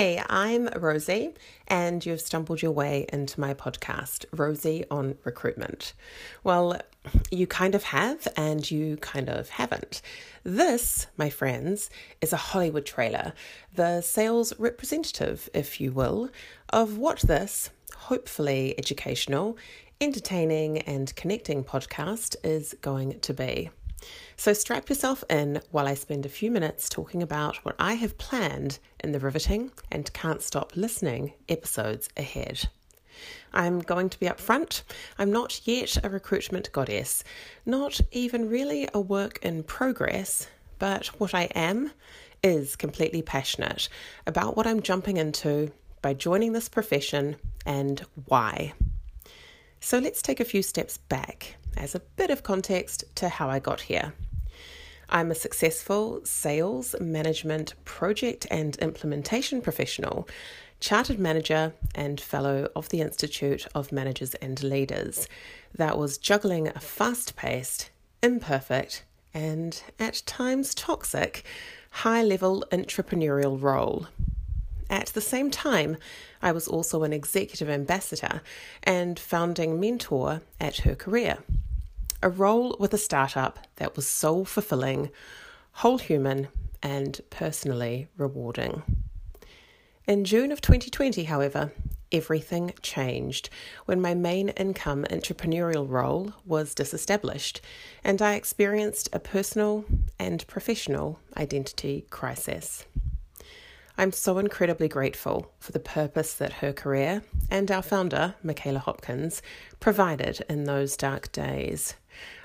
Hey, I'm Rosie, and you've stumbled your way into my podcast, Rosie on Recruitment. Well, you kind of have, and you kind of haven't. This, my friends, is a Hollywood trailer, the sales representative, if you will, of what this, hopefully educational, entertaining, and connecting podcast is going to be. So strap yourself in while I spend a few minutes talking about what I have planned in the riveting and can't stop listening episodes ahead. I'm going to be upfront. I'm not yet a recruitment goddess, not even really a work in progress, but what I am is completely passionate about what I'm jumping into by joining this profession and why. So let's take a few steps back as a bit of context to how I got here. I'm a successful sales, management, project, and implementation professional, chartered manager, and fellow of the Institute of Managers and Leaders that was juggling a fast paced, imperfect, and at times toxic high level entrepreneurial role. At the same time, I was also an executive ambassador and founding mentor at her career a role with a startup that was soul fulfilling, whole human, and personally rewarding. In June of 2020, however, everything changed when my main income entrepreneurial role was disestablished and I experienced a personal and professional identity crisis. I'm so incredibly grateful for the purpose that her career and our founder, Michaela Hopkins, provided in those dark days.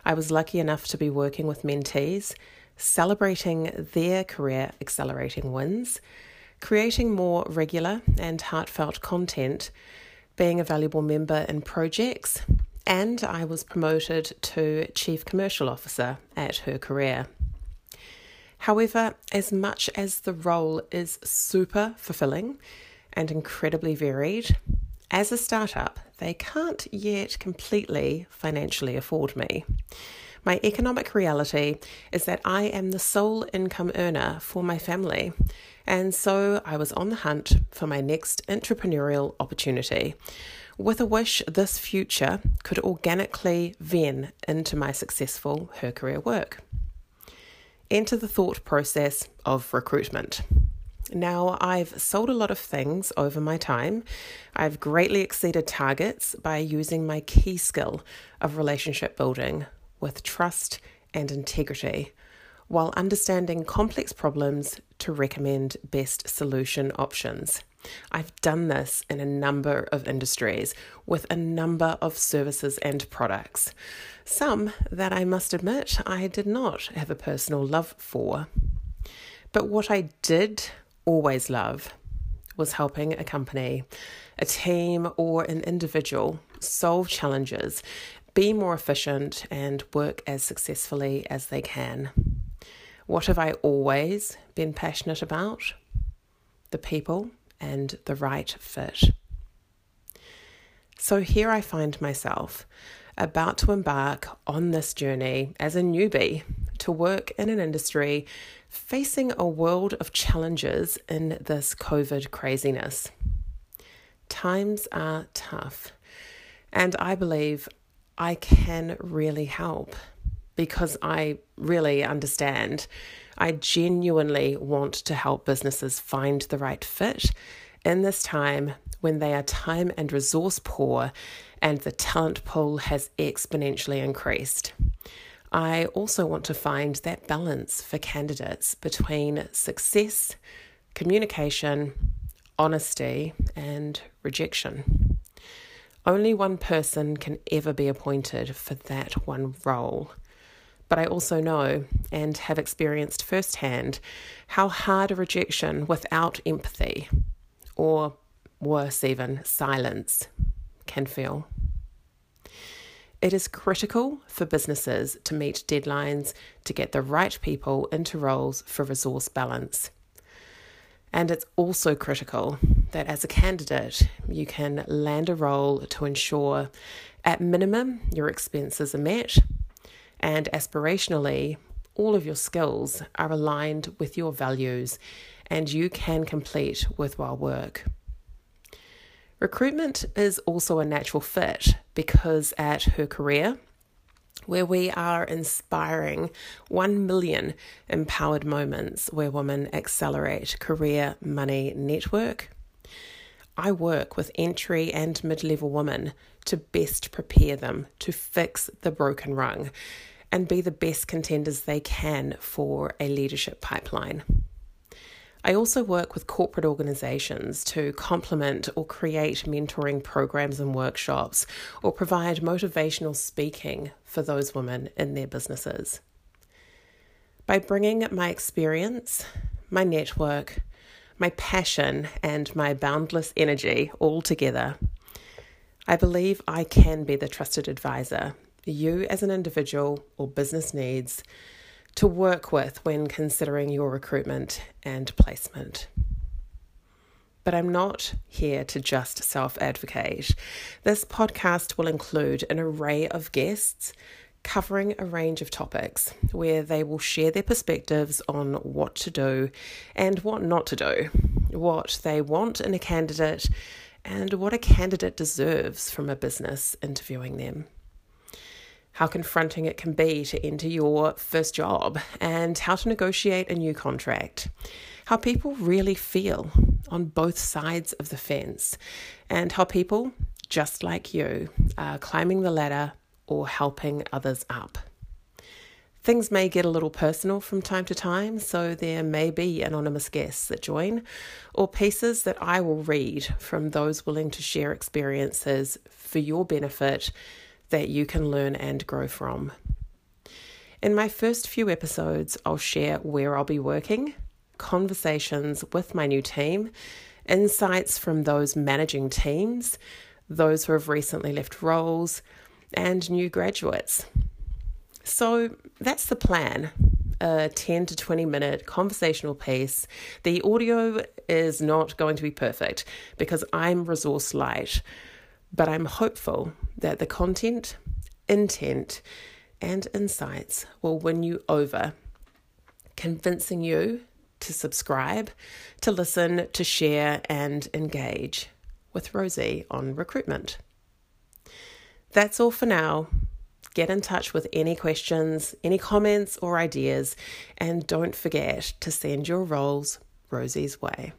I was lucky enough to be working with mentees, celebrating their career accelerating wins, creating more regular and heartfelt content, being a valuable member in projects, and I was promoted to Chief Commercial Officer at her career. However, as much as the role is super fulfilling and incredibly varied, as a startup, they can't yet completely financially afford me. My economic reality is that I am the sole income earner for my family, and so I was on the hunt for my next entrepreneurial opportunity with a wish this future could organically ven into my successful her career work. Enter the thought process of recruitment. Now, I've sold a lot of things over my time. I've greatly exceeded targets by using my key skill of relationship building with trust and integrity, while understanding complex problems to recommend best solution options. I've done this in a number of industries with a number of services and products. Some that I must admit I did not have a personal love for. But what I did always love was helping a company, a team, or an individual solve challenges, be more efficient, and work as successfully as they can. What have I always been passionate about? The people and the right fit. So here I find myself about to embark on this journey as a newbie to work in an industry facing a world of challenges in this COVID craziness. Times are tough, and I believe I can really help because I really understand. I genuinely want to help businesses find the right fit in this time when they are time and resource poor and the talent pool has exponentially increased. I also want to find that balance for candidates between success, communication, honesty, and rejection. Only one person can ever be appointed for that one role. But I also know and have experienced firsthand how hard a rejection without empathy, or worse even, silence, can feel. It is critical for businesses to meet deadlines to get the right people into roles for resource balance. And it's also critical that as a candidate, you can land a role to ensure, at minimum, your expenses are met, and aspirationally, all of your skills are aligned with your values and you can complete worthwhile work. Recruitment is also a natural fit because at her career, where we are inspiring 1 million empowered moments where women accelerate career, money, network. I work with entry and mid level women to best prepare them to fix the broken rung and be the best contenders they can for a leadership pipeline. I also work with corporate organisations to complement or create mentoring programs and workshops or provide motivational speaking for those women in their businesses. By bringing my experience, my network, my passion, and my boundless energy all together, I believe I can be the trusted advisor you as an individual or business needs to work with when considering your recruitment and placement. But I'm not here to just self advocate. This podcast will include an array of guests covering a range of topics where they will share their perspectives on what to do and what not to do, what they want in a candidate, and what a candidate deserves from a business interviewing them how confronting it can be to enter your first job, and how to negotiate a new contract. How people really feel on both sides of the fence, and how people, just like you, are climbing the ladder or helping others up. Things may get a little personal from time to time, so there may be anonymous guests that join, or pieces that I will read from those willing to share experiences for your benefit that you can learn and grow from. In my first few episodes, I'll share where I'll be working, conversations with my new team, insights from those managing teams, those who have recently left roles, and new graduates. So that's the plan a 10 to 20 minute conversational piece. The audio is not going to be perfect because I'm resource light but I'm hopeful that the content, intent, and insights will win you over, convincing you to subscribe, to listen, to share, and engage with Rosie on recruitment. That's all for now. Get in touch with any questions, any comments, or ideas, and don't forget to send your roles Rosie's way.